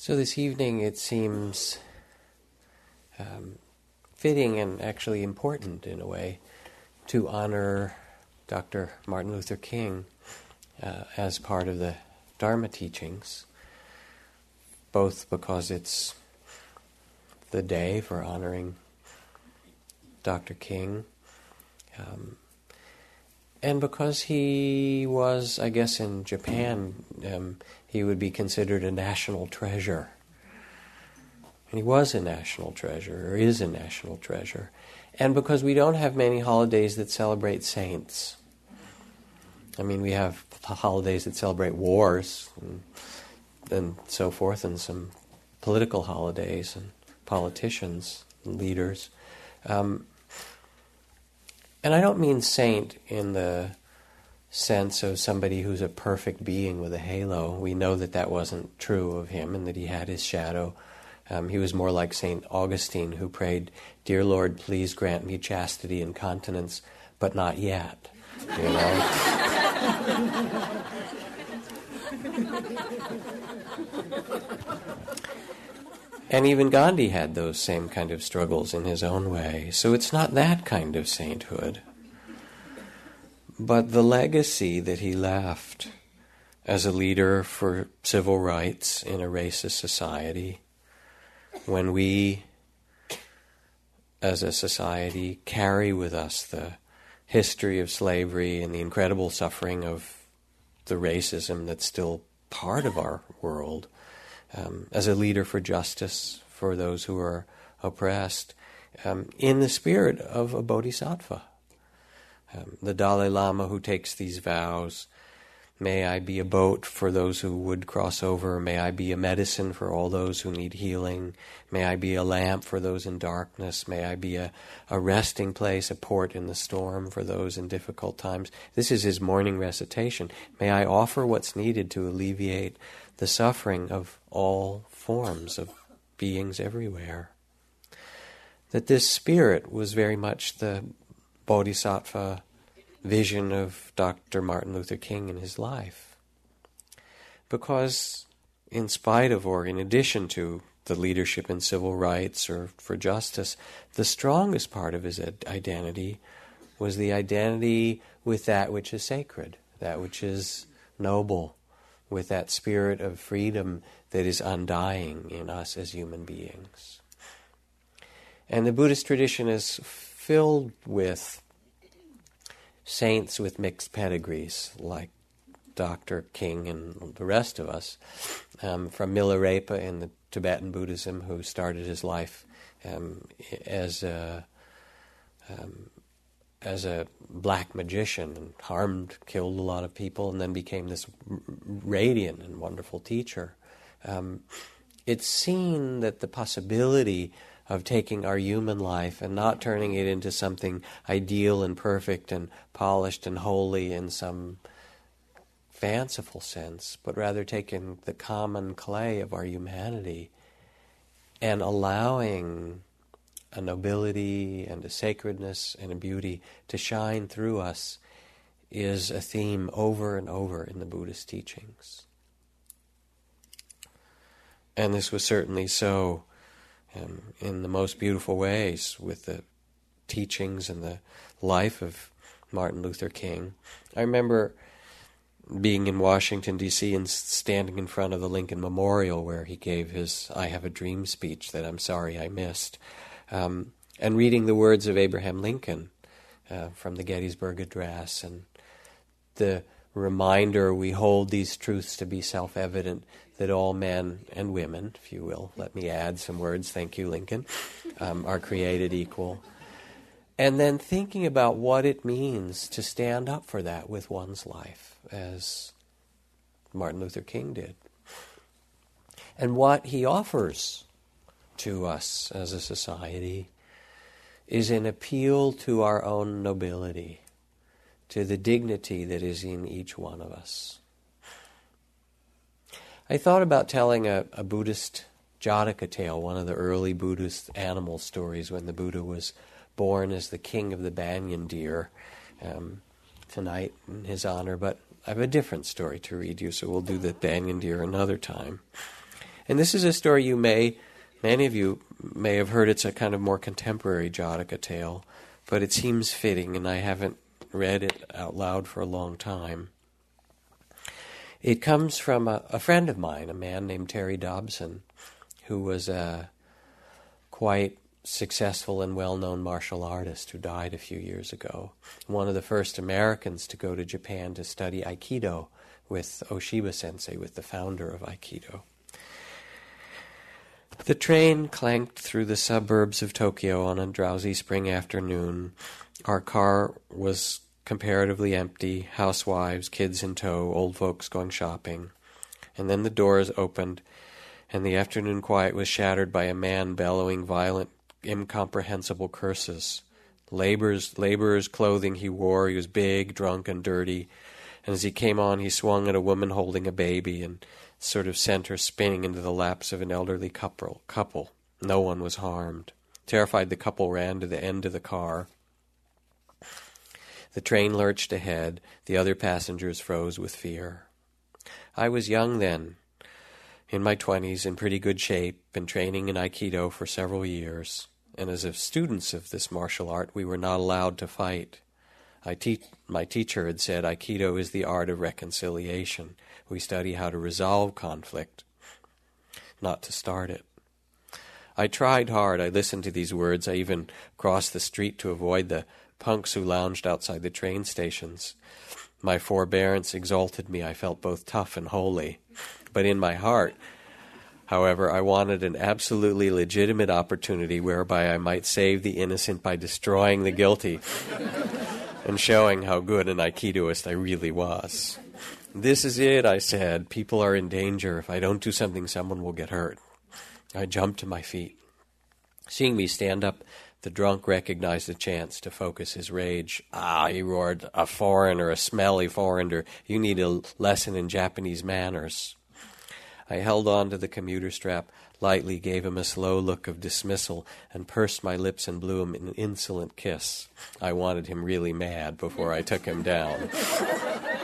So this evening it seems um, fitting and actually important in a way to honor Dr. Martin Luther King uh, as part of the Dharma teachings, both because it's the day for honoring Dr. King, um, and because he was, I guess, in Japan, um, he would be considered a national treasure. And he was a national treasure, or is a national treasure. And because we don't have many holidays that celebrate saints. I mean, we have holidays that celebrate wars and, and so forth, and some political holidays and politicians and leaders. Um, and I don't mean saint in the sense of somebody who's a perfect being with a halo. We know that that wasn't true of him and that he had his shadow. Um, he was more like St. Augustine, who prayed, Dear Lord, please grant me chastity and continence, but not yet. You know? and even Gandhi had those same kind of struggles in his own way. So it's not that kind of sainthood. But the legacy that he left as a leader for civil rights in a racist society, when we as a society carry with us the history of slavery and the incredible suffering of the racism that's still part of our world, um, as a leader for justice for those who are oppressed, um, in the spirit of a bodhisattva um, the Dalai Lama who takes these vows. May I be a boat for those who would cross over. May I be a medicine for all those who need healing. May I be a lamp for those in darkness. May I be a, a resting place, a port in the storm for those in difficult times. This is his morning recitation. May I offer what's needed to alleviate the suffering of all forms of beings everywhere. That this spirit was very much the bodhisattva vision of Dr. Martin Luther King in his life. Because, in spite of, or in addition to, the leadership in civil rights or for justice, the strongest part of his identity was the identity with that which is sacred, that which is noble, with that spirit of freedom that is undying in us as human beings. And the Buddhist tradition is filled with saints with mixed pedigrees, like Dr. King and the rest of us, um, from Milarepa in the Tibetan Buddhism, who started his life um, as a um, as a black magician and harmed, killed a lot of people, and then became this radiant and wonderful teacher. Um, it's seen that the possibility of taking our human life and not turning it into something ideal and perfect and polished and holy in some fanciful sense, but rather taking the common clay of our humanity and allowing a nobility and a sacredness and a beauty to shine through us is a theme over and over in the Buddhist teachings. And this was certainly so um, in the most beautiful ways with the teachings and the life of Martin Luther King. I remember being in Washington, D.C., and standing in front of the Lincoln Memorial where he gave his I Have a Dream speech that I'm sorry I missed, um, and reading the words of Abraham Lincoln uh, from the Gettysburg Address and the reminder we hold these truths to be self evident that all men and women, if you will, let me add some words, thank you, Lincoln, um, are created equal. And then thinking about what it means to stand up for that with one's life, as Martin Luther King did. And what he offers to us as a society is an appeal to our own nobility, to the dignity that is in each one of us. I thought about telling a, a Buddhist Jataka tale, one of the early Buddhist animal stories when the Buddha was born as the king of the banyan deer um, tonight in his honor, but I have a different story to read you, so we'll do the banyan deer another time. And this is a story you may, many of you may have heard. It's a kind of more contemporary Jataka tale, but it seems fitting, and I haven't read it out loud for a long time. It comes from a, a friend of mine, a man named Terry Dobson, who was a quite successful and well known martial artist who died a few years ago. One of the first Americans to go to Japan to study Aikido with Ueshiba sensei, with the founder of Aikido. The train clanked through the suburbs of Tokyo on a drowsy spring afternoon. Our car was comparatively empty, housewives, kids in tow, old folks going shopping. And then the doors opened, and the afternoon quiet was shattered by a man bellowing violent, incomprehensible curses. Labor's, laborer's clothing he wore, he was big, drunk, and dirty. And as he came on, he swung at a woman holding a baby and sort of sent her spinning into the laps of an elderly couple. couple. No one was harmed. Terrified, the couple ran to the end of the car. The train lurched ahead. The other passengers froze with fear. I was young then, in my twenties, in pretty good shape, been training in Aikido for several years, and as if students of this martial art, we were not allowed to fight. Te- my teacher had said Aikido is the art of reconciliation. We study how to resolve conflict, not to start it. I tried hard. I listened to these words. I even crossed the street to avoid the punks who lounged outside the train stations. My forbearance exalted me. I felt both tough and holy. But in my heart, however, I wanted an absolutely legitimate opportunity whereby I might save the innocent by destroying the guilty and showing how good an Aikidoist I really was. This is it, I said. People are in danger. If I don't do something, someone will get hurt. I jumped to my feet. Seeing me stand up, the drunk recognized the chance to focus his rage. Ah, he roared, a foreigner, a smelly foreigner. You need a lesson in Japanese manners. I held on to the commuter strap, lightly gave him a slow look of dismissal, and pursed my lips and blew him an insolent kiss. I wanted him really mad before I took him down.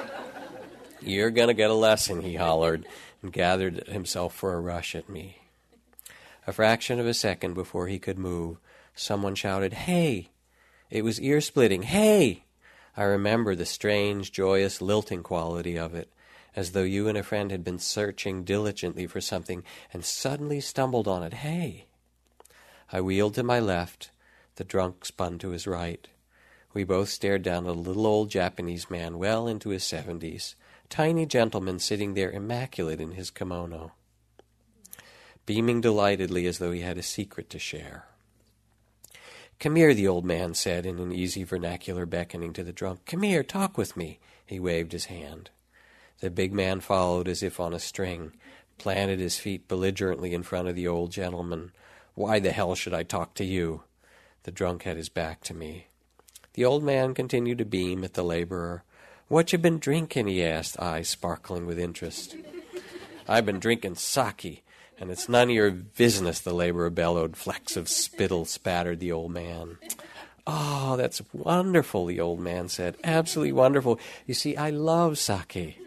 You're going to get a lesson, he hollered, and gathered himself for a rush at me. A fraction of a second before he could move, someone shouted, Hey! It was ear splitting. Hey! I remember the strange, joyous, lilting quality of it as though you and a friend had been searching diligently for something and suddenly stumbled on it. Hey! I wheeled to my left. The drunk spun to his right. We both stared down at a little old Japanese man well into his seventies, tiny gentleman sitting there immaculate in his kimono, beaming delightedly as though he had a secret to share. Come here, the old man said in an easy vernacular, beckoning to the drunk. Come here, talk with me. He waved his hand. The big man followed as if on a string, planted his feet belligerently in front of the old gentleman. Why the hell should I talk to you? The drunk had his back to me. The old man continued to beam at the laborer. What you been drinking? he asked, eyes sparkling with interest. I've been drinking sake, and it's none of your business, the laborer bellowed. Flecks of spittle spattered the old man. Oh, that's wonderful, the old man said. Absolutely wonderful. You see, I love sake.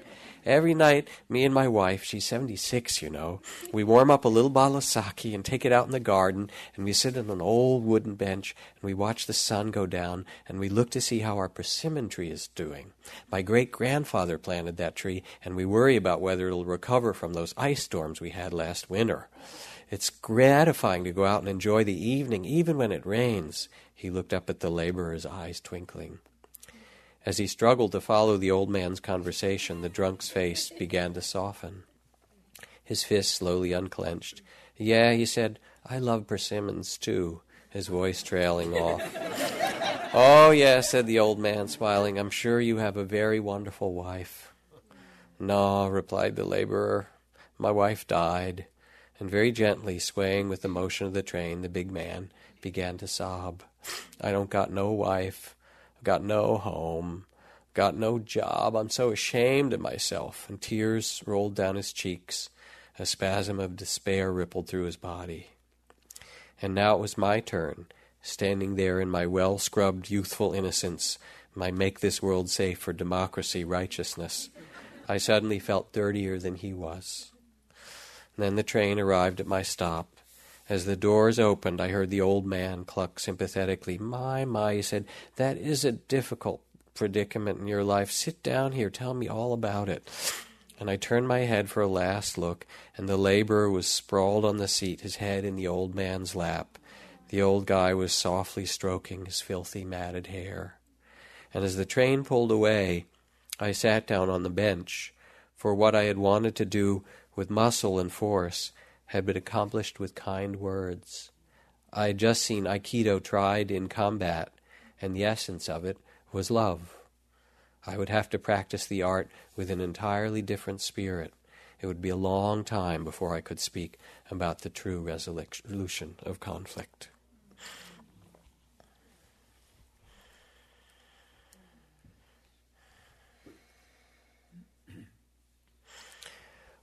Every night, me and my wife, she's 76, you know, we warm up a little bottle of sake and take it out in the garden, and we sit on an old wooden bench, and we watch the sun go down, and we look to see how our persimmon tree is doing. My great grandfather planted that tree, and we worry about whether it'll recover from those ice storms we had last winter. It's gratifying to go out and enjoy the evening, even when it rains. He looked up at the laborer's eyes twinkling. As he struggled to follow the old man's conversation, the drunk's face began to soften. His fist slowly unclenched. Yeah, he said, I love persimmons too, his voice trailing off. oh, yes, said the old man, smiling. I'm sure you have a very wonderful wife. No, replied the laborer. My wife died. And very gently, swaying with the motion of the train, the big man began to sob. I don't got no wife. Got no home, got no job. I'm so ashamed of myself. And tears rolled down his cheeks. A spasm of despair rippled through his body. And now it was my turn, standing there in my well scrubbed youthful innocence, my make this world safe for democracy righteousness. I suddenly felt dirtier than he was. And then the train arrived at my stop. As the doors opened, I heard the old man cluck sympathetically. My, my, he said, that is a difficult predicament in your life. Sit down here, tell me all about it. And I turned my head for a last look, and the laborer was sprawled on the seat, his head in the old man's lap. The old guy was softly stroking his filthy, matted hair. And as the train pulled away, I sat down on the bench, for what I had wanted to do with muscle and force had been accomplished with kind words. I had just seen Aikido tried in combat, and the essence of it was love. I would have to practice the art with an entirely different spirit. It would be a long time before I could speak about the true resolution of conflict.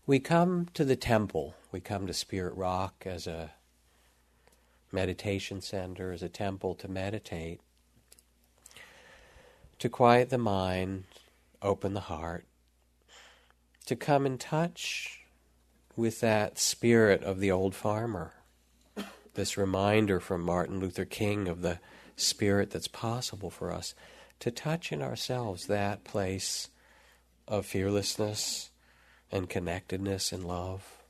We come to the temple, we come to Spirit Rock as a meditation center, as a temple to meditate, to quiet the mind, open the heart, to come in touch with that spirit of the old farmer. This reminder from Martin Luther King of the spirit that's possible for us to touch in ourselves that place of fearlessness and connectedness and love.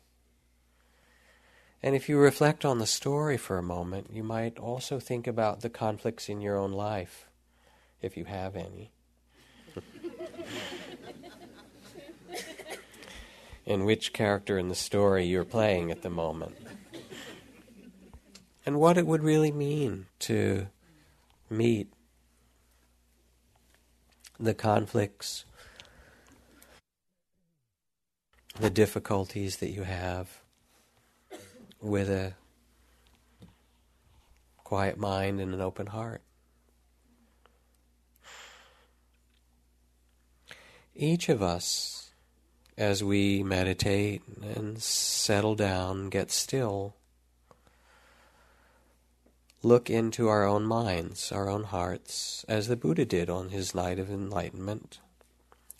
And if you reflect on the story for a moment, you might also think about the conflicts in your own life, if you have any. in which character in the story you're playing at the moment. And what it would really mean to meet the conflicts the difficulties that you have with a quiet mind and an open heart. Each of us, as we meditate and settle down, get still, look into our own minds, our own hearts, as the Buddha did on his night of enlightenment.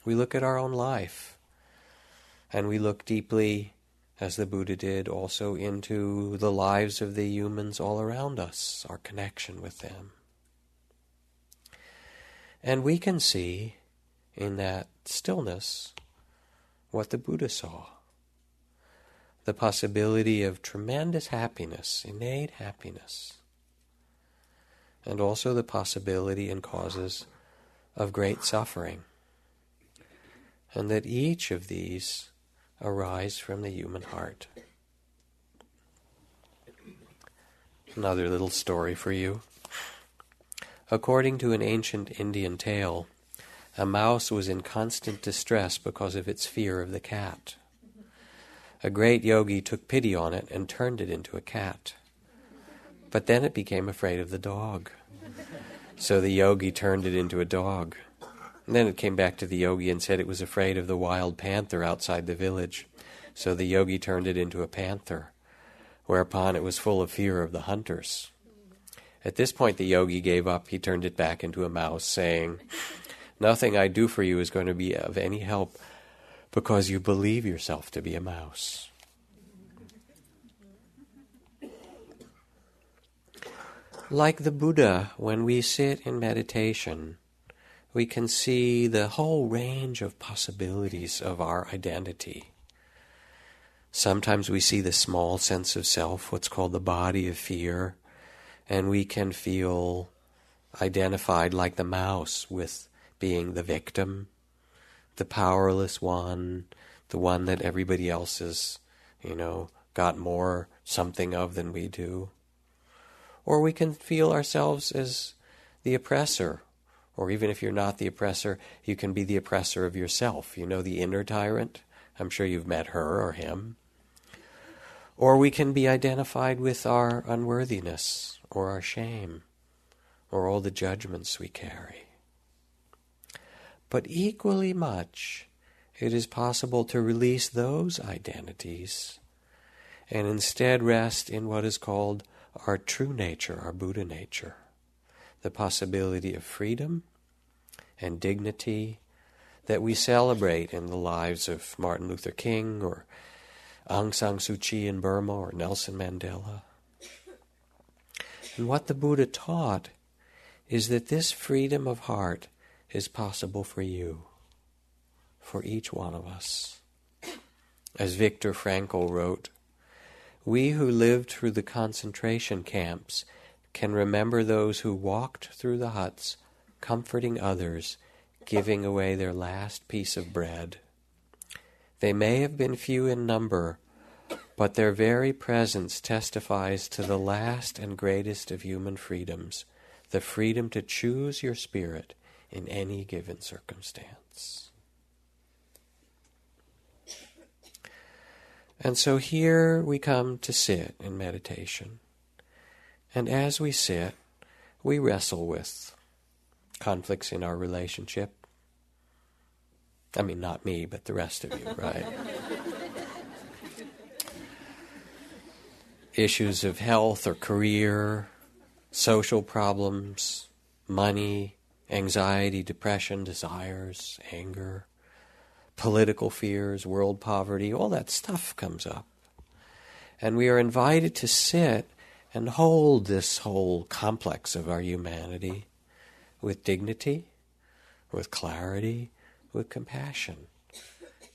We look at our own life and we look deeply, as the Buddha did, also into the lives of the humans all around us, our connection with them. And we can see in that stillness what the Buddha saw the possibility of tremendous happiness, innate happiness, and also the possibility and causes of great suffering. And that each of these arise from the human heart. Another little story for you. According to an ancient Indian tale, a mouse was in constant distress because of its fear of the cat. A great yogi took pity on it and turned it into a cat. But then it became afraid of the dog. So the yogi turned it into a dog. And then it came back to the yogi and said it was afraid of the wild panther outside the village. So the yogi turned it into a panther, whereupon it was full of fear of the hunters. At this point, the yogi gave up. He turned it back into a mouse, saying, Nothing I do for you is going to be of any help because you believe yourself to be a mouse. Like the Buddha, when we sit in meditation, we can see the whole range of possibilities of our identity. Sometimes we see the small sense of self, what's called the body of fear, and we can feel identified like the mouse with being the victim, the powerless one, the one that everybody else has, you know, got more something of than we do. Or we can feel ourselves as the oppressor or even if you're not the oppressor, you can be the oppressor of yourself. You know the inner tyrant? I'm sure you've met her or him. Or we can be identified with our unworthiness or our shame or all the judgments we carry. But equally much, it is possible to release those identities and instead rest in what is called our true nature, our Buddha nature the possibility of freedom and dignity that we celebrate in the lives of Martin Luther King or Aung San Suu Kyi in Burma or Nelson Mandela. And what the Buddha taught is that this freedom of heart is possible for you, for each one of us. As Viktor Frankl wrote, we who lived through the concentration camps can remember those who walked through the huts, comforting others, giving away their last piece of bread. They may have been few in number, but their very presence testifies to the last and greatest of human freedoms the freedom to choose your spirit in any given circumstance. And so here we come to sit in meditation. And as we sit, we wrestle with conflicts in our relationship. I mean, not me, but the rest of you, right? Issues of health or career, social problems, money, anxiety, depression, desires, anger, political fears, world poverty, all that stuff comes up. And we are invited to sit and hold this whole complex of our humanity with dignity, with clarity, with compassion,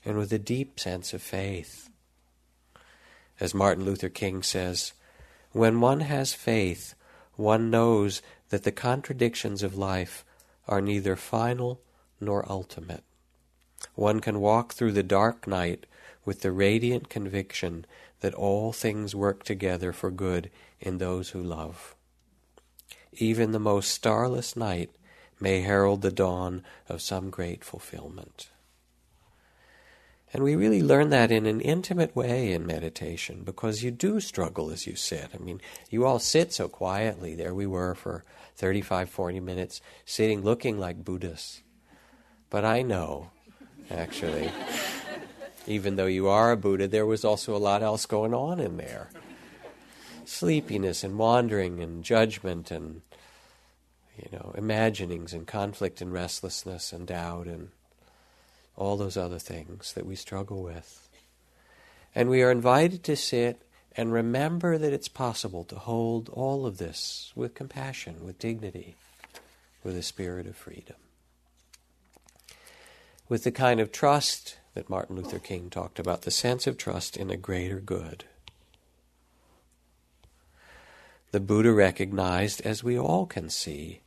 and with a deep sense of faith. As Martin Luther King says, when one has faith, one knows that the contradictions of life are neither final nor ultimate. One can walk through the dark night with the radiant conviction that all things work together for good in those who love. Even the most starless night may herald the dawn of some great fulfillment. And we really learn that in an intimate way in meditation because you do struggle as you sit. I mean, you all sit so quietly. There we were for 35, 40 minutes, sitting looking like Buddhists. But I know actually. Even though you are a Buddha, there was also a lot else going on in there. Sleepiness and wandering and judgment and you know imaginings and conflict and restlessness and doubt and all those other things that we struggle with. And we are invited to sit and remember that it's possible to hold all of this with compassion with dignity with a spirit of freedom. With the kind of trust that Martin Luther King talked about, the sense of trust in a greater good. The Buddha recognized, as we all can see,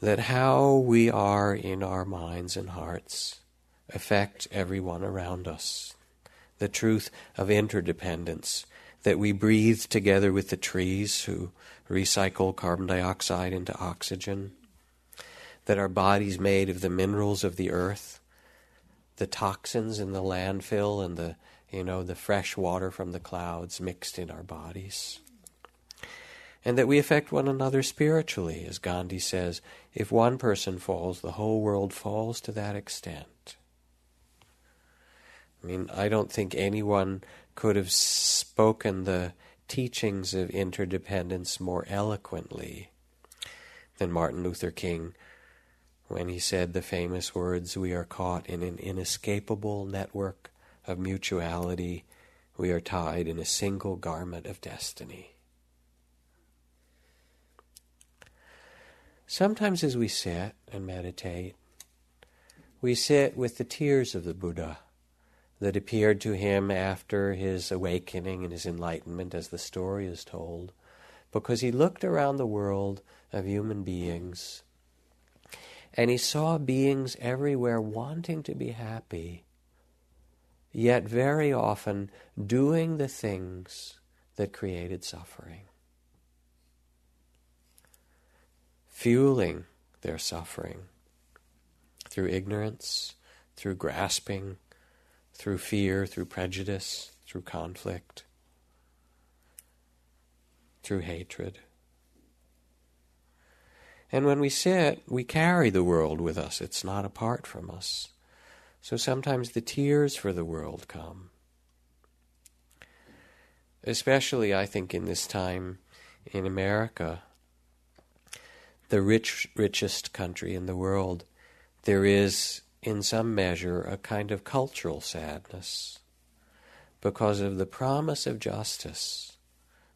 that how we are in our minds and hearts affect everyone around us. The truth of interdependence, that we breathe together with the trees who recycle carbon dioxide into oxygen, that our bodies made of the minerals of the earth, the toxins in the landfill and the you know the fresh water from the clouds mixed in our bodies. And that we affect one another spiritually, as Gandhi says, if one person falls, the whole world falls to that extent. I mean, I don't think anyone could have spoken the teachings of interdependence more eloquently than Martin Luther King when he said the famous words, We are caught in an inescapable network of mutuality, we are tied in a single garment of destiny. Sometimes as we sit and meditate, we sit with the tears of the Buddha that appeared to him after his awakening and his enlightenment, as the story is told, because he looked around the world of human beings and he saw beings everywhere wanting to be happy, yet very often doing the things that created suffering, fueling their suffering through ignorance, through grasping, through fear, through prejudice, through conflict, through hatred. And when we sit, we carry the world with us. It's not apart from us. So sometimes the tears for the world come. Especially, I think, in this time in America, the rich, richest country in the world, there is, in some measure, a kind of cultural sadness because of the promise of justice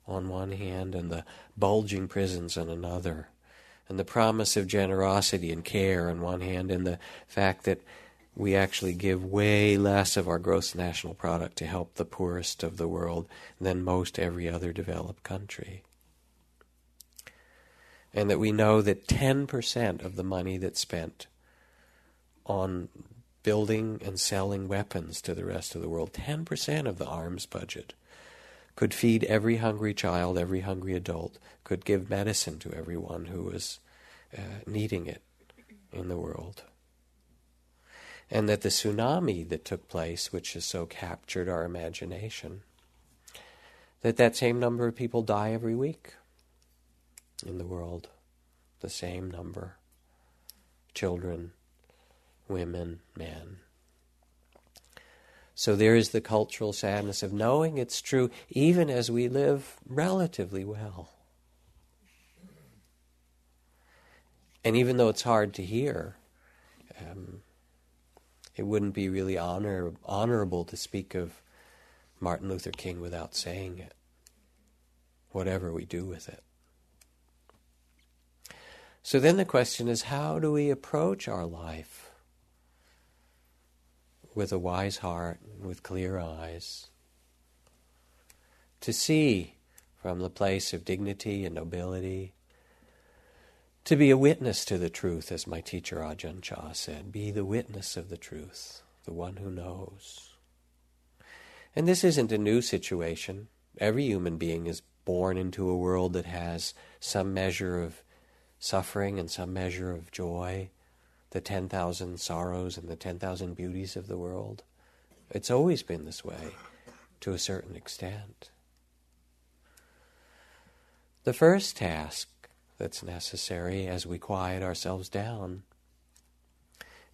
on one hand and the bulging prisons on another, and the promise of generosity and care on one hand, and the fact that we actually give way less of our gross national product to help the poorest of the world than most every other developed country. And that we know that 10% of the money that's spent on building and selling weapons to the rest of the world, 10% of the arms budget, could feed every hungry child, every hungry adult, could give medicine to everyone who was uh, needing it in the world. And that the tsunami that took place, which has so captured our imagination, that that same number of people die every week in the world. The same number. Children, women, men. So there is the cultural sadness of knowing it's true even as we live relatively well. And even though it's hard to hear, um, it wouldn't be really honor, honorable to speak of Martin Luther King without saying it, whatever we do with it. So then the question is how do we approach our life? With a wise heart, with clear eyes, to see from the place of dignity and nobility, to be a witness to the truth, as my teacher Ajahn Chah said, be the witness of the truth, the one who knows. And this isn't a new situation. Every human being is born into a world that has some measure of suffering and some measure of joy the 10,000 sorrows and the 10,000 beauties of the world. It's always been this way to a certain extent. The first task that's necessary as we quiet ourselves down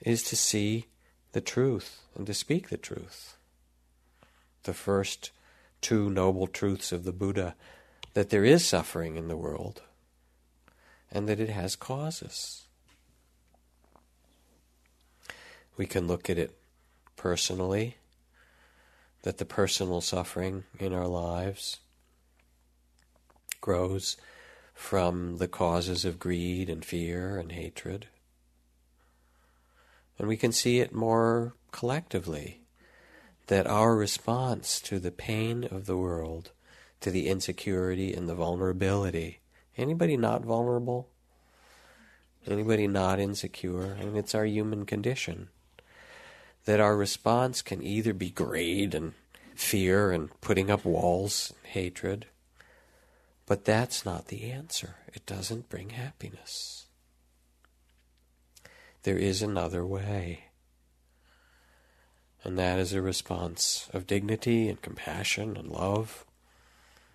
is to see the truth and to speak the truth. The first two noble truths of the Buddha that there is suffering in the world and that it has causes. We can look at it personally, that the personal suffering in our lives grows from the causes of greed and fear and hatred. And we can see it more collectively that our response to the pain of the world, to the insecurity and the vulnerability, anybody not vulnerable? Anybody not insecure? I mean, it's our human condition that our response can either be greed and fear and putting up walls, and hatred, but that's not the answer. It doesn't bring happiness. There is another way. And that is a response of dignity and compassion and love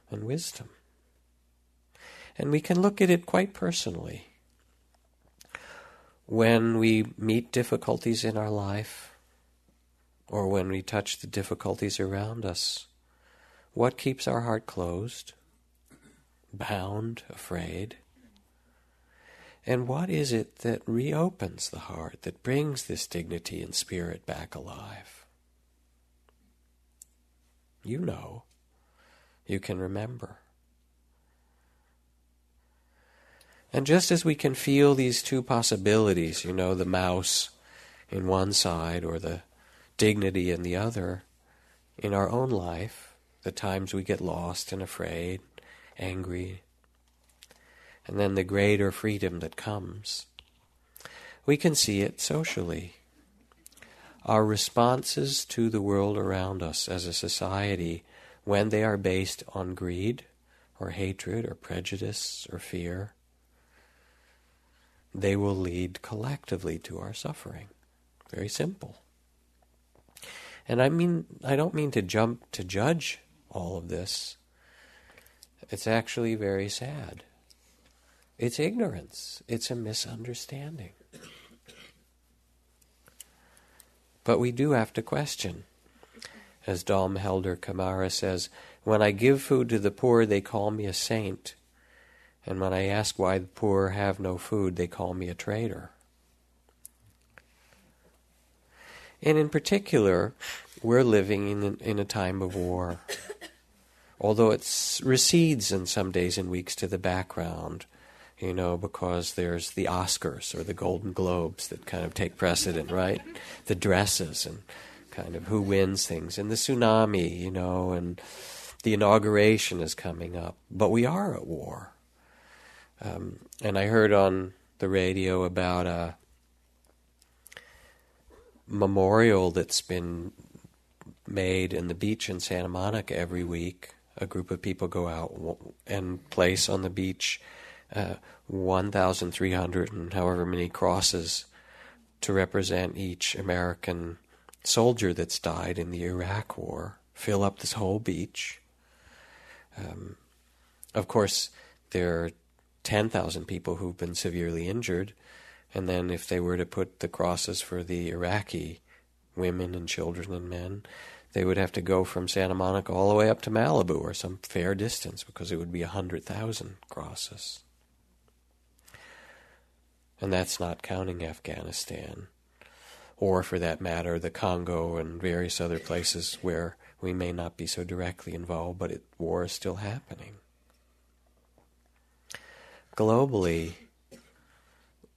and wisdom. And we can look at it quite personally. When we meet difficulties in our life, or when we touch the difficulties around us, what keeps our heart closed, bound, afraid? And what is it that reopens the heart, that brings this dignity and spirit back alive? You know. You can remember. And just as we can feel these two possibilities, you know, the mouse in one side or the dignity in the other in our own life, the times we get lost and afraid, angry, and then the greater freedom that comes. We can see it socially. Our responses to the world around us as a society, when they are based on greed or hatred or prejudice or fear, they will lead collectively to our suffering. Very simple. And I mean, I don't mean to jump to judge all of this. It's actually very sad. It's ignorance, it's a misunderstanding. But we do have to question. As Dom Helder Camara says, when I give food to the poor, they call me a saint. And when I ask why the poor have no food, they call me a traitor. And in particular, we're living in, in a time of war. Although it recedes in some days and weeks to the background, you know, because there's the Oscars or the Golden Globes that kind of take precedent, right? The dresses and kind of who wins things, and the tsunami, you know, and the inauguration is coming up. But we are at war. Um, and I heard on the radio about a memorial that's been made in the beach in Santa Monica every week. A group of people go out and place on the beach uh, 1,300 and however many crosses to represent each American soldier that's died in the Iraq War. Fill up this whole beach. Um, of course, there are 10,000 people who've been severely injured, and then if they were to put the crosses for the Iraqi women and children and men, they would have to go from Santa Monica all the way up to Malibu or some fair distance because it would be 100,000 crosses. And that's not counting Afghanistan, or for that matter, the Congo and various other places where we may not be so directly involved, but it, war is still happening. Globally,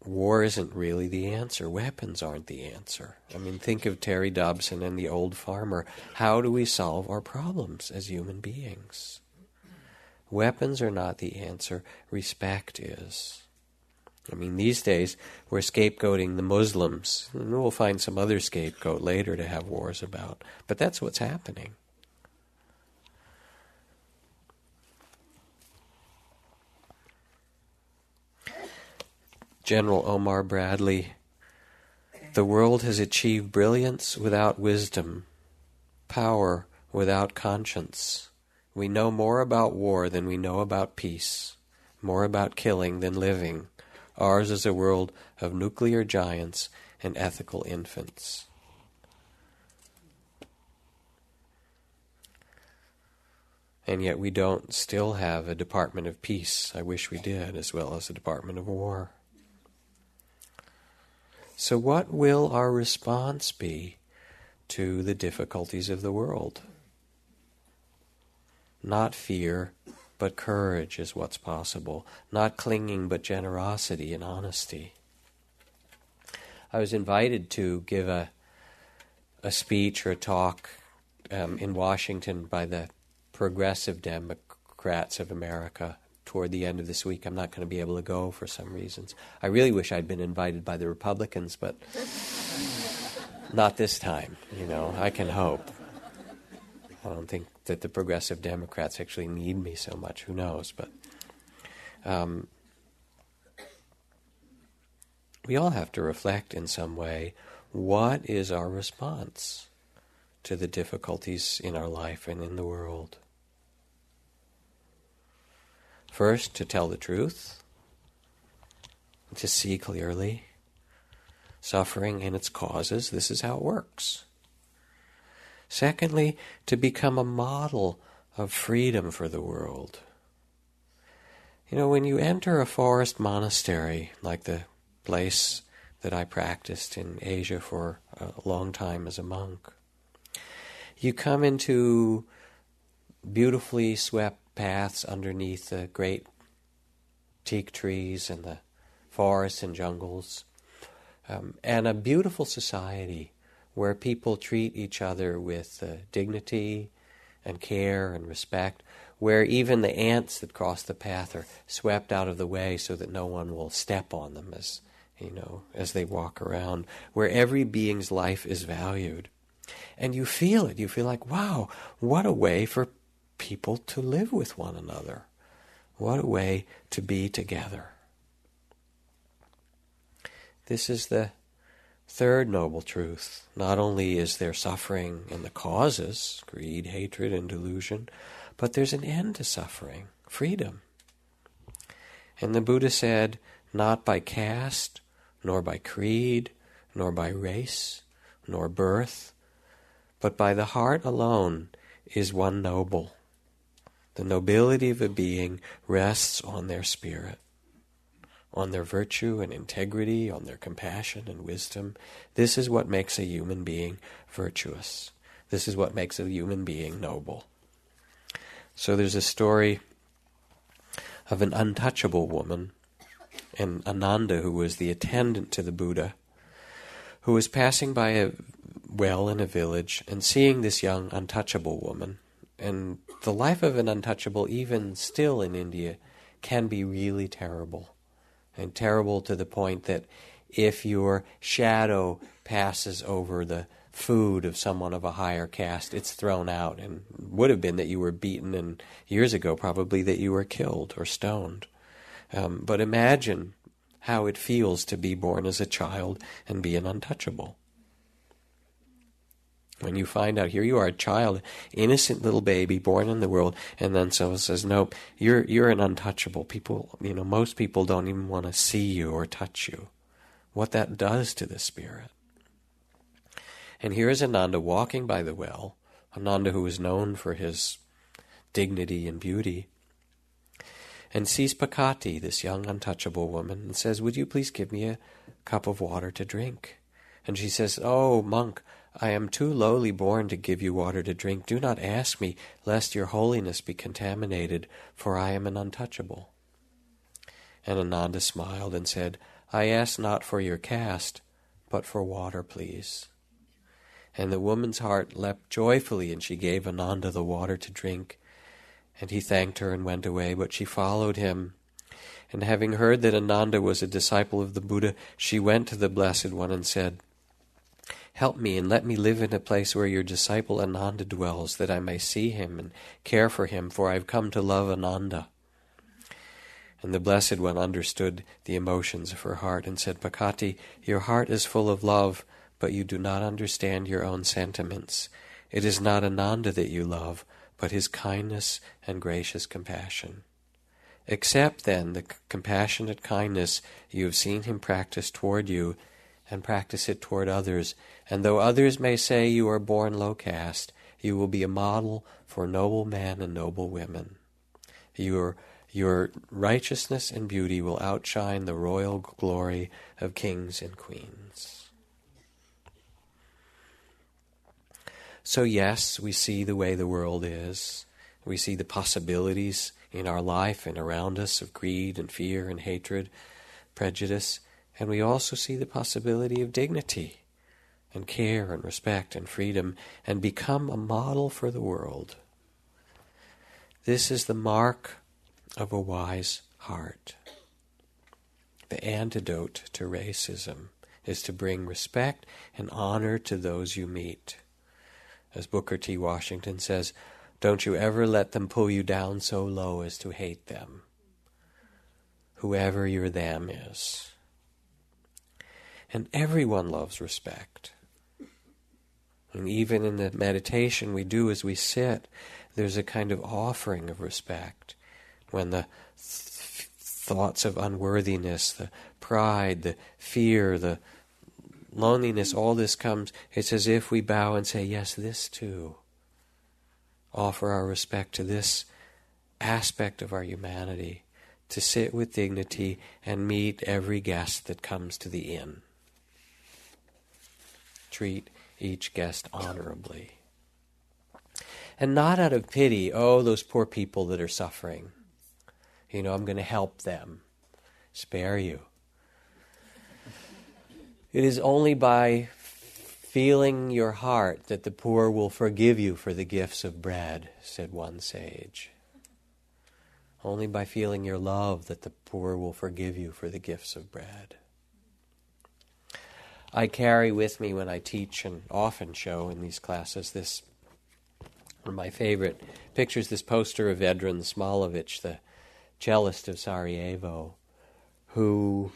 war isn't really the answer. Weapons aren't the answer. I mean, think of Terry Dobson and the old farmer. How do we solve our problems as human beings? Weapons are not the answer, respect is. I mean, these days we're scapegoating the Muslims, and we'll find some other scapegoat later to have wars about. But that's what's happening. General Omar Bradley The world has achieved brilliance without wisdom, power without conscience. We know more about war than we know about peace, more about killing than living Ours is a world of nuclear giants and ethical infants. And yet we don't still have a Department of Peace. I wish we did, as well as a Department of War. So, what will our response be to the difficulties of the world? Not fear, but courage is what's possible, not clinging, but generosity and honesty. I was invited to give a, a speech or a talk um, in Washington by the Progressive Democrats of America toward the end of this week. I'm not going to be able to go for some reasons. I really wish I'd been invited by the Republicans, but not this time. You know, I can hope. I don't think that the progressive Democrats actually need me so much. Who knows? But um, we all have to reflect in some way what is our response to the difficulties in our life and in the world. First, to tell the truth, to see clearly suffering and its causes. This is how it works. Secondly, to become a model of freedom for the world. You know, when you enter a forest monastery, like the place that I practiced in Asia for a long time as a monk, you come into beautifully swept paths underneath the great teak trees and the forests and jungles, um, and a beautiful society where people treat each other with uh, dignity and care and respect, where even the ants that cross the path are swept out of the way so that no one will step on them as you know as they walk around, where every being's life is valued. And you feel it. You feel like, wow, what a way for people to live with one another. What a way to be together. This is the Third noble truth not only is there suffering and the causes, greed, hatred, and delusion, but there's an end to suffering, freedom. And the Buddha said, not by caste, nor by creed, nor by race, nor birth, but by the heart alone is one noble. The nobility of a being rests on their spirit on their virtue and integrity, on their compassion and wisdom. This is what makes a human being virtuous. This is what makes a human being noble. So there's a story of an untouchable woman, and Ananda, who was the attendant to the Buddha, who was passing by a well in a village and seeing this young untouchable woman. And the life of an untouchable, even still in India, can be really terrible. And terrible to the point that if your shadow passes over the food of someone of a higher caste, it's thrown out, and would have been that you were beaten, and years ago probably that you were killed or stoned. Um, but imagine how it feels to be born as a child and be an untouchable. When you find out here you are a child, innocent little baby born in the world, and then someone says, "Nope, you're you're an untouchable." People, you know, most people don't even want to see you or touch you. What that does to the spirit. And here is Ananda walking by the well, Ananda who was known for his dignity and beauty, and sees Pakati, this young untouchable woman, and says, Would you please give me a cup of water to drink? And she says, Oh, monk, I am too lowly born to give you water to drink. Do not ask me, lest your holiness be contaminated, for I am an untouchable. And Ananda smiled and said, I ask not for your caste, but for water, please. And the woman's heart leapt joyfully, and she gave Ananda the water to drink. And he thanked her and went away, but she followed him. And having heard that Ananda was a disciple of the Buddha, she went to the Blessed One and said, Help me and let me live in a place where your disciple Ananda dwells, that I may see him and care for him, for I have come to love Ananda. And the Blessed One understood the emotions of her heart and said, Pakati, your heart is full of love, but you do not understand your own sentiments. It is not Ananda that you love, but his kindness and gracious compassion. Accept then the compassionate kindness you have seen him practice toward you, and practice it toward others. And though others may say you are born low caste, you will be a model for noble men and noble women. Your, your righteousness and beauty will outshine the royal glory of kings and queens. So, yes, we see the way the world is. We see the possibilities in our life and around us of greed and fear and hatred, prejudice, and we also see the possibility of dignity and care and respect and freedom and become a model for the world. This is the mark of a wise heart. The antidote to racism is to bring respect and honor to those you meet. As Booker T. Washington says, don't you ever let them pull you down so low as to hate them, whoever your them is. And everyone loves respect. And even in the meditation we do as we sit, there's a kind of offering of respect. When the th- thoughts of unworthiness, the pride, the fear, the loneliness, all this comes, it's as if we bow and say, Yes, this too. Offer our respect to this aspect of our humanity, to sit with dignity and meet every guest that comes to the inn. Treat each guest honorably. And not out of pity, oh, those poor people that are suffering. You know, I'm going to help them. Spare you. It is only by feeling your heart that the poor will forgive you for the gifts of bread, said one sage. Only by feeling your love that the poor will forgive you for the gifts of bread. I carry with me when I teach and often show in these classes this one of my favorite pictures, this poster of Vedran Smailovic, the cellist of Sarajevo, who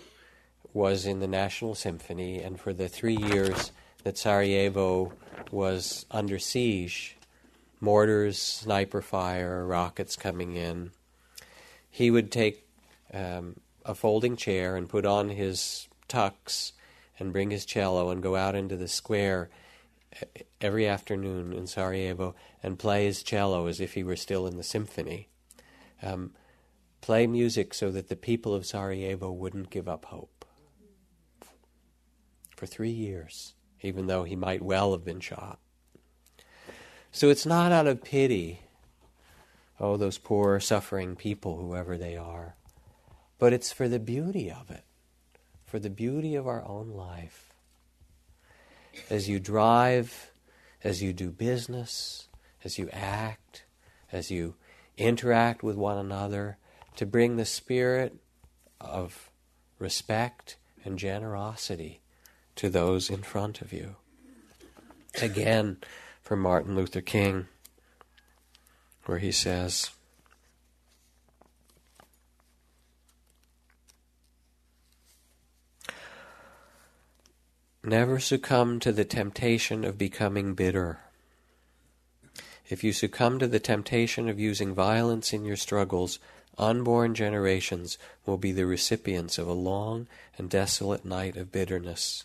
was in the National Symphony, and for the three years that Sarajevo was under siege, mortars, sniper fire, rockets coming in, he would take um, a folding chair and put on his tux and bring his cello and go out into the square every afternoon in Sarajevo and play his cello as if he were still in the symphony. Um, play music so that the people of Sarajevo wouldn't give up hope for three years, even though he might well have been shot. So it's not out of pity, oh, those poor suffering people, whoever they are, but it's for the beauty of it, for the beauty of our own life. As you drive, as you do business, as you act, as you interact with one another, to bring the spirit of respect and generosity to those in front of you. Again, from Martin Luther King, where he says, Never succumb to the temptation of becoming bitter. If you succumb to the temptation of using violence in your struggles, unborn generations will be the recipients of a long and desolate night of bitterness.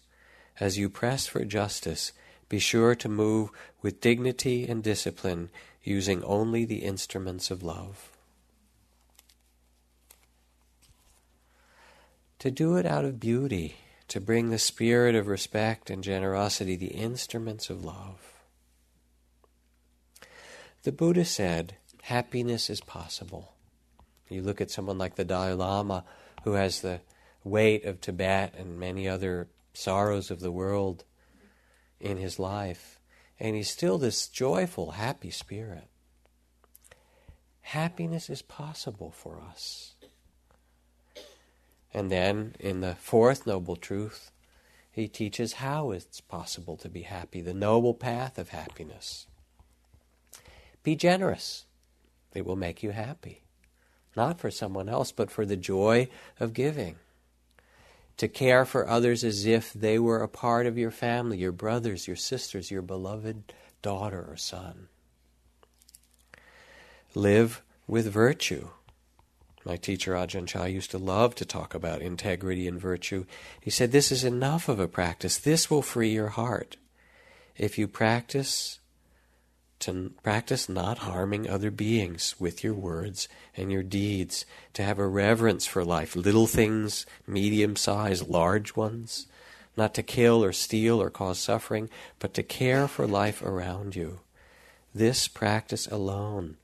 As you press for justice, be sure to move with dignity and discipline, using only the instruments of love. To do it out of beauty, to bring the spirit of respect and generosity, the instruments of love. The Buddha said, happiness is possible. You look at someone like the Dalai Lama, who has the weight of Tibet and many other sorrows of the world in his life, and he's still this joyful, happy spirit. Happiness is possible for us. And then, in the fourth noble truth, he teaches how it's possible to be happy, the noble path of happiness. Be generous, it will make you happy not for someone else, but for the joy of giving. To care for others as if they were a part of your family, your brothers, your sisters, your beloved daughter or son. Live with virtue. My teacher Ajahn Chah used to love to talk about integrity and virtue. He said, This is enough of a practice. This will free your heart. If you practice to practice not harming other beings with your words and your deeds, to have a reverence for life, little things, medium sized, large ones, not to kill or steal or cause suffering, but to care for life around you. This practice alone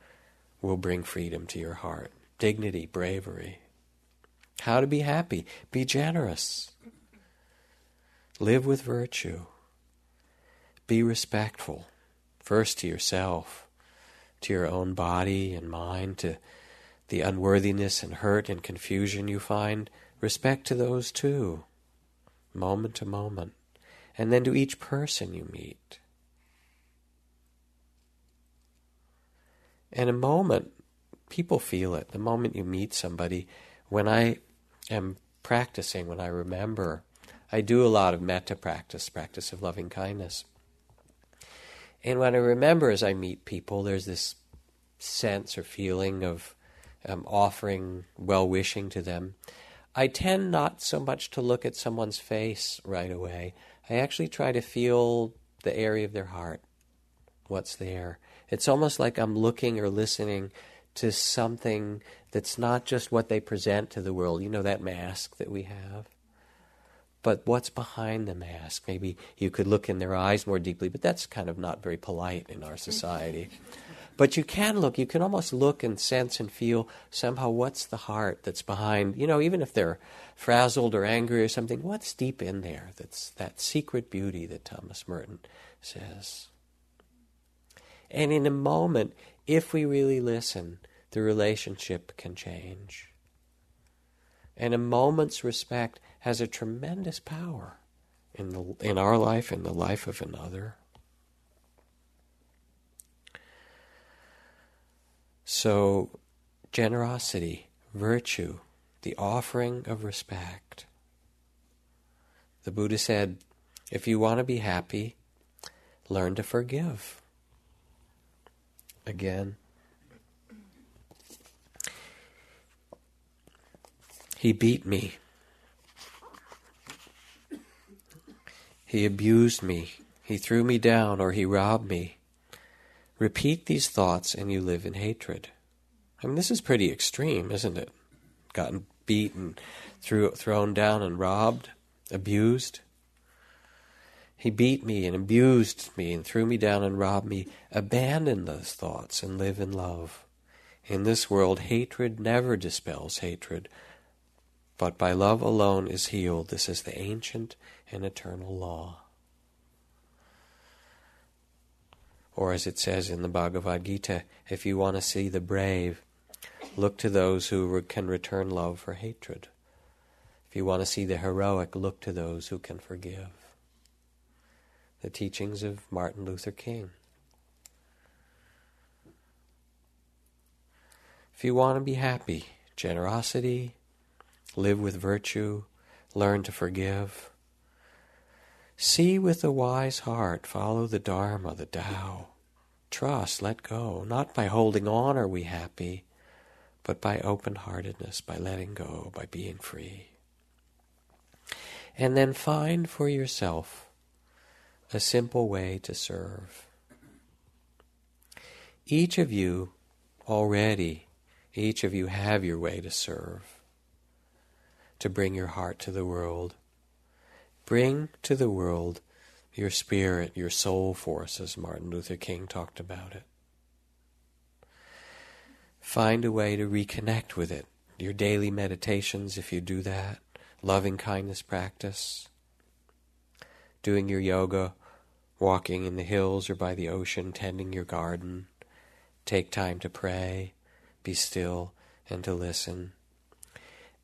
will bring freedom to your heart, dignity, bravery. How to be happy? Be generous. Live with virtue. Be respectful first to yourself, to your own body and mind, to the unworthiness and hurt and confusion you find. Respect to those too, moment to moment, and then to each person you meet. And a moment, people feel it. The moment you meet somebody, when I am practicing, when I remember, I do a lot of metta practice, practice of loving kindness. And when I remember as I meet people, there's this sense or feeling of um, offering well wishing to them. I tend not so much to look at someone's face right away. I actually try to feel the area of their heart, what's there. It's almost like I'm looking or listening to something that's not just what they present to the world. You know, that mask that we have but what's behind the mask? Maybe you could look in their eyes more deeply, but that's kind of not very polite in our society. But you can look, you can almost look and sense and feel somehow what's the heart that's behind, you know, even if they're frazzled or angry or something, what's deep in there that's that secret beauty that Thomas Merton says. And in a moment, if we really listen, the relationship can change. And a moment's respect has a tremendous power in, the, in our life, in the life of another. So, generosity, virtue, the offering of respect. The Buddha said, if you want to be happy, learn to forgive. Again, he beat me He abused me. He threw me down or he robbed me. Repeat these thoughts and you live in hatred. I mean, this is pretty extreme, isn't it? Gotten beaten, threw, thrown down and robbed, abused. He beat me and abused me and threw me down and robbed me. Abandon those thoughts and live in love. In this world, hatred never dispels hatred, but by love alone is healed. This is the ancient and eternal law. Or as it says in the Bhagavad Gita, if you want to see the brave, look to those who can return love for hatred. If you want to see the heroic, look to those who can forgive the teachings of Martin Luther King. If you want to be happy, generosity, live with virtue, learn to forgive. See with a wise heart, follow the Dharma, the Tao. Trust, let go. Not by holding on are we happy, but by open heartedness, by letting go, by being free. And then find for yourself a simple way to serve. Each of you already, each of you have your way to serve, to bring your heart to the world. Bring to the world your spirit, your soul force, as Martin Luther King talked about it. Find a way to reconnect with it. Your daily meditations, if you do that, loving kindness practice, doing your yoga, walking in the hills or by the ocean, tending your garden. Take time to pray, be still, and to listen.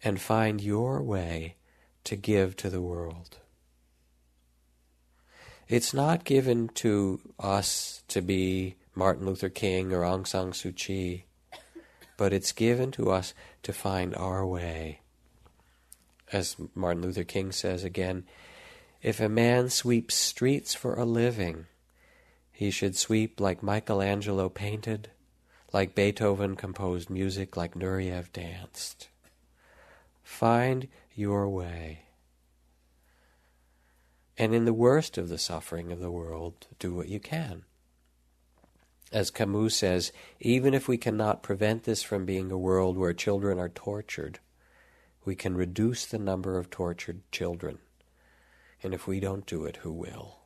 And find your way to give to the world. It's not given to us to be Martin Luther King or Aung San Suu Kyi, but it's given to us to find our way. As Martin Luther King says again, if a man sweeps streets for a living, he should sweep like Michelangelo painted, like Beethoven composed music, like Nureyev danced. Find your way. And in the worst of the suffering of the world, do what you can. As Camus says, even if we cannot prevent this from being a world where children are tortured, we can reduce the number of tortured children. And if we don't do it, who will?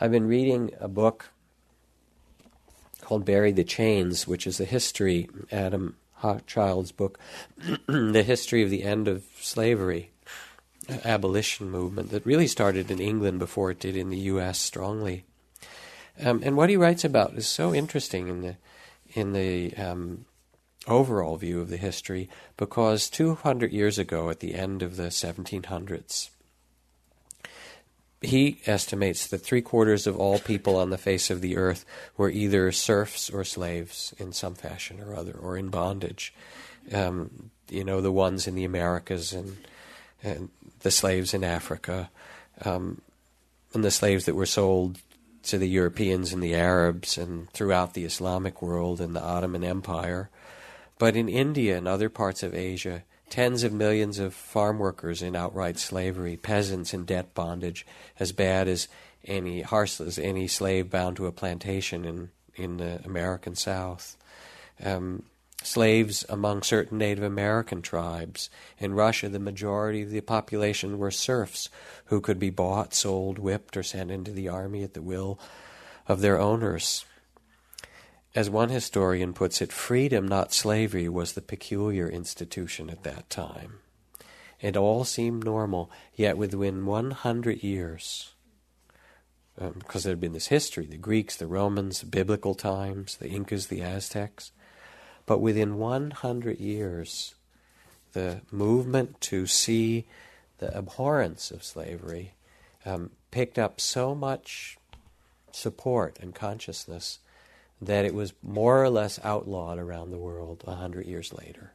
I've been reading a book called Bury the Chains, which is a history, Adam Hochschild's book, the history of the end of slavery, abolition movement that really started in England before it did in the U.S. strongly. Um, and what he writes about is so interesting in the in the um, overall view of the history because 200 years ago, at the end of the 1700s, he estimates that three quarters of all people on the face of the earth were either serfs or slaves in some fashion or other, or in bondage. Um, you know, the ones in the Americas and, and the slaves in Africa, um, and the slaves that were sold to the Europeans and the Arabs and throughout the Islamic world and the Ottoman Empire. But in India and other parts of Asia, tens of millions of farm workers in outright slavery, peasants in debt bondage, as bad as any as any slave bound to a plantation in in the American South. Um, slaves among certain Native American tribes. In Russia, the majority of the population were serfs who could be bought, sold, whipped, or sent into the army at the will of their owners. As one historian puts it, freedom, not slavery, was the peculiar institution at that time. It all seemed normal, yet within 100 years, um, because there had been this history the Greeks, the Romans, biblical times, the Incas, the Aztecs. But within 100 years, the movement to see the abhorrence of slavery um, picked up so much support and consciousness that it was more or less outlawed around the world a hundred years later.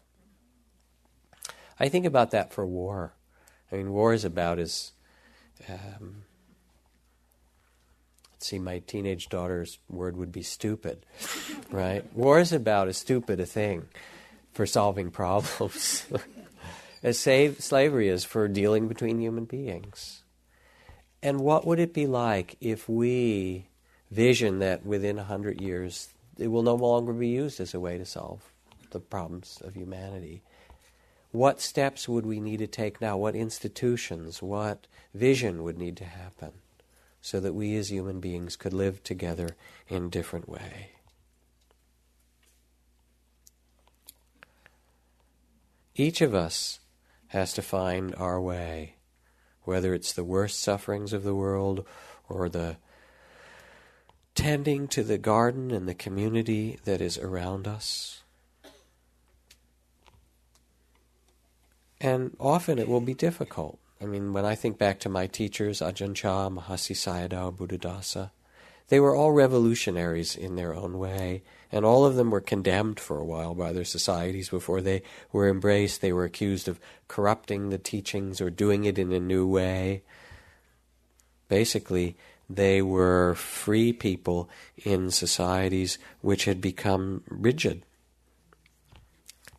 I think about that for war. I mean, war is about as. Um, let's see, my teenage daughter's word would be stupid, right? War is about as stupid a thing for solving problems as save, slavery is for dealing between human beings. And what would it be like if we vision that within 100 years it will no longer be used as a way to solve the problems of humanity. what steps would we need to take now? What institutions, what vision would need to happen so that we as human beings could live together in different way? Each of us has to find our way, whether it's the worst sufferings of the world or the tending to the garden and the community that is around us. And often it will be difficult. I mean, when I think back to my teachers, Ajahn Chah, Mahasi Sayadaw, Buddhadasa, they were all revolutionaries in their own way, and all of them were condemned for a while by their societies before they were embraced. They were accused of corrupting the teachings or doing it in a new way. Basically, they were free people in societies which had become rigid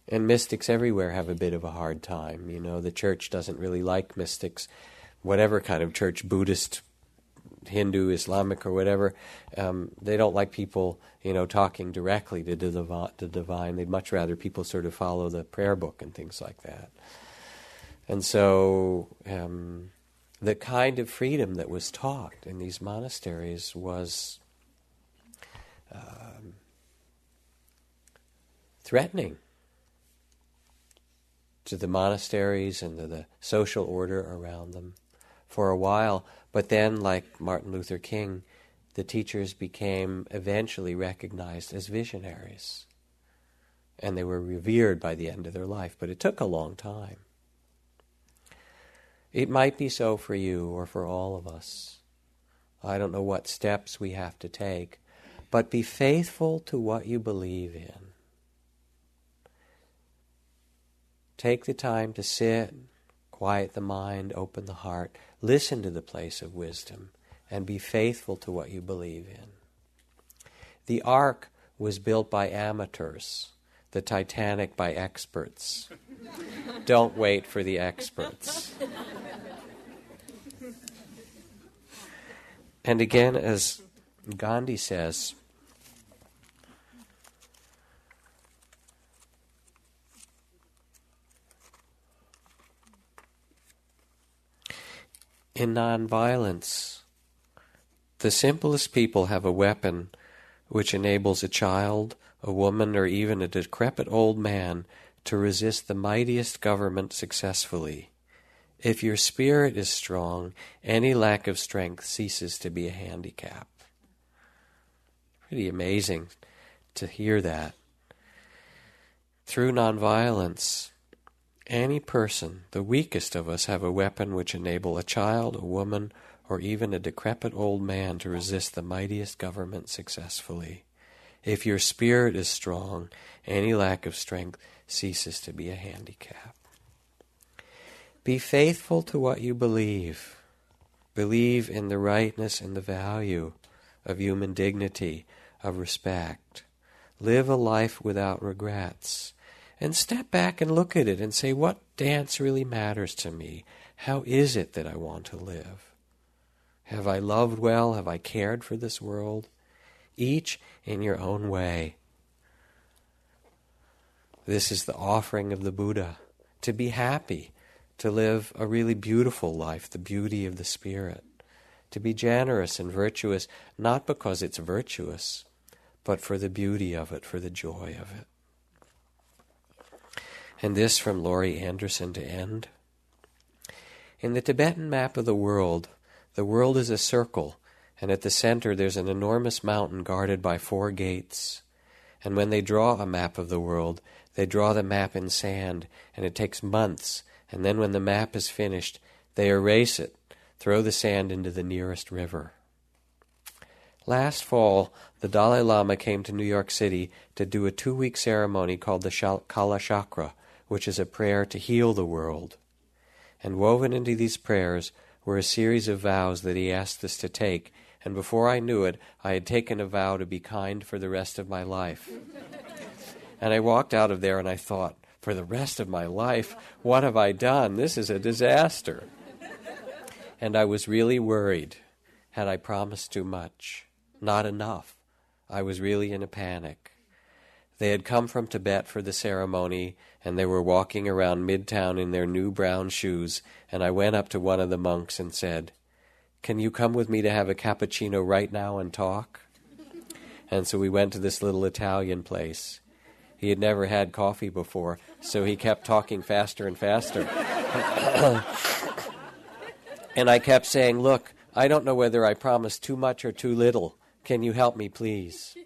and mystics everywhere have a bit of a hard time. You know, the church doesn't really like mystics, whatever kind of church, Buddhist, Hindu, Islamic, or whatever. Um, they don't like people, you know, talking directly to the, divi- divine. They'd much rather people sort of follow the prayer book and things like that. And so, um, the kind of freedom that was taught in these monasteries was um, threatening to the monasteries and to the social order around them for a while. But then, like Martin Luther King, the teachers became eventually recognized as visionaries. And they were revered by the end of their life, but it took a long time. It might be so for you or for all of us. I don't know what steps we have to take, but be faithful to what you believe in. Take the time to sit, quiet the mind, open the heart, listen to the place of wisdom, and be faithful to what you believe in. The ark was built by amateurs, the Titanic by experts. Don't wait for the experts. And again, as Gandhi says, in nonviolence. The simplest people have a weapon which enables a child, a woman, or even a decrepit old man to resist the mightiest government successfully. If your spirit is strong, any lack of strength ceases to be a handicap. Pretty amazing to hear that. Through nonviolence, any person, the weakest of us, have a weapon which enable a child, a woman, or even a decrepit old man to resist the mightiest government successfully. If your spirit is strong, any lack of strength ceases to be a handicap. Be faithful to what you believe. Believe in the rightness and the value of human dignity, of respect. Live a life without regrets and step back and look at it and say, what dance really matters to me? How is it that I want to live? Have I loved well? Have I cared for this world? Each in your own way. This is the offering of the Buddha to be happy, to live a really beautiful life, the beauty of the Spirit, to be generous and virtuous, not because it's virtuous, but for the beauty of it, for the joy of it. And this from Laurie Anderson to end. In the Tibetan map of the world, the world is a circle, and at the center there's an enormous mountain guarded by four gates. And when they draw a map of the world, they draw the map in sand, and it takes months, and then when the map is finished, they erase it, throw the sand into the nearest river. Last fall, the Dalai Lama came to New York City to do a two week ceremony called the Kala Chakra, which is a prayer to heal the world. And woven into these prayers were a series of vows that he asked us to take, and before I knew it, I had taken a vow to be kind for the rest of my life. and I walked out of there and I thought, for the rest of my life, what have I done? This is a disaster. and I was really worried. Had I promised too much? Not enough. I was really in a panic. They had come from Tibet for the ceremony, and they were walking around Midtown in their new brown shoes, and I went up to one of the monks and said, Can you come with me to have a cappuccino right now and talk? And so we went to this little Italian place. He had never had coffee before, so he kept talking faster and faster. and I kept saying, Look, I don't know whether I promised too much or too little. Can you help me, please?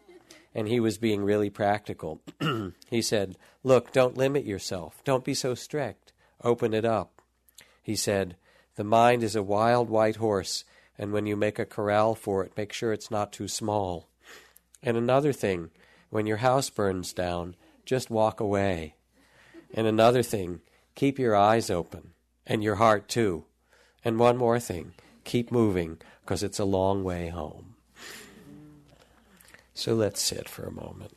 And he was being really practical. he said, Look, don't limit yourself. Don't be so strict. Open it up. He said, The mind is a wild white horse, and when you make a corral for it, make sure it's not too small. And another thing, when your house burns down, just walk away. And another thing, keep your eyes open, and your heart too. And one more thing, keep moving, because it's a long way home. So let's sit for a moment.